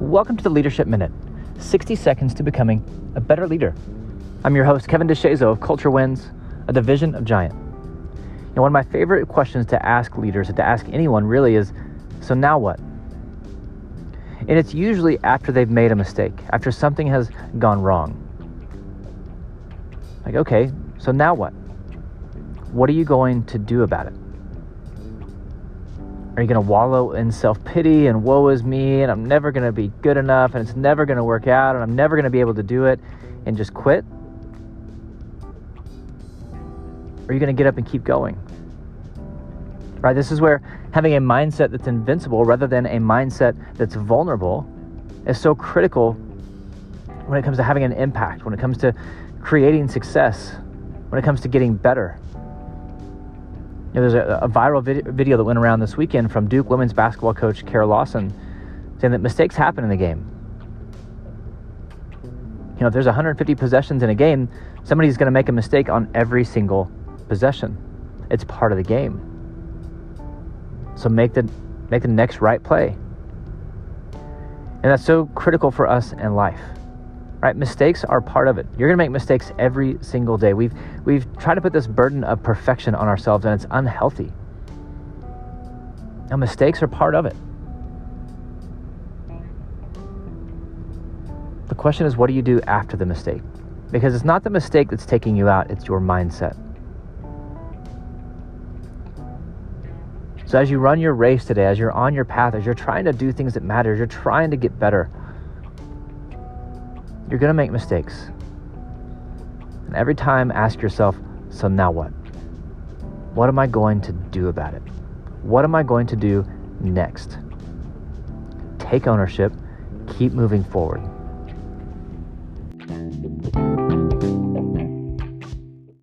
Welcome to the Leadership Minute 60 seconds to becoming a better leader. I'm your host, Kevin DeShazo of Culture Wins, a division of Giant. And one of my favorite questions to ask leaders, and to ask anyone really, is so now what? And it's usually after they've made a mistake, after something has gone wrong. Like, okay, so now what? What are you going to do about it? Are you going to wallow in self pity and woe is me and I'm never going to be good enough and it's never going to work out and I'm never going to be able to do it and just quit? Or are you going to get up and keep going? Right? This is where having a mindset that's invincible rather than a mindset that's vulnerable is so critical when it comes to having an impact, when it comes to creating success, when it comes to getting better. You know, there's a, a viral vid- video that went around this weekend from Duke women's basketball coach Kara Lawson saying that mistakes happen in the game. You know, if there's 150 possessions in a game, somebody's going to make a mistake on every single possession. It's part of the game. So make the make the next right play. And that's so critical for us in life right? Mistakes are part of it. You're going to make mistakes every single day. We've we've tried to put this burden of perfection on ourselves and it's unhealthy. Now mistakes are part of it. The question is what do you do after the mistake? Because it's not the mistake that's taking you out, it's your mindset. So as you run your race today, as you're on your path, as you're trying to do things that matter, you're trying to get better, you're going to make mistakes. And every time, ask yourself, so now what? What am I going to do about it? What am I going to do next? Take ownership, keep moving forward.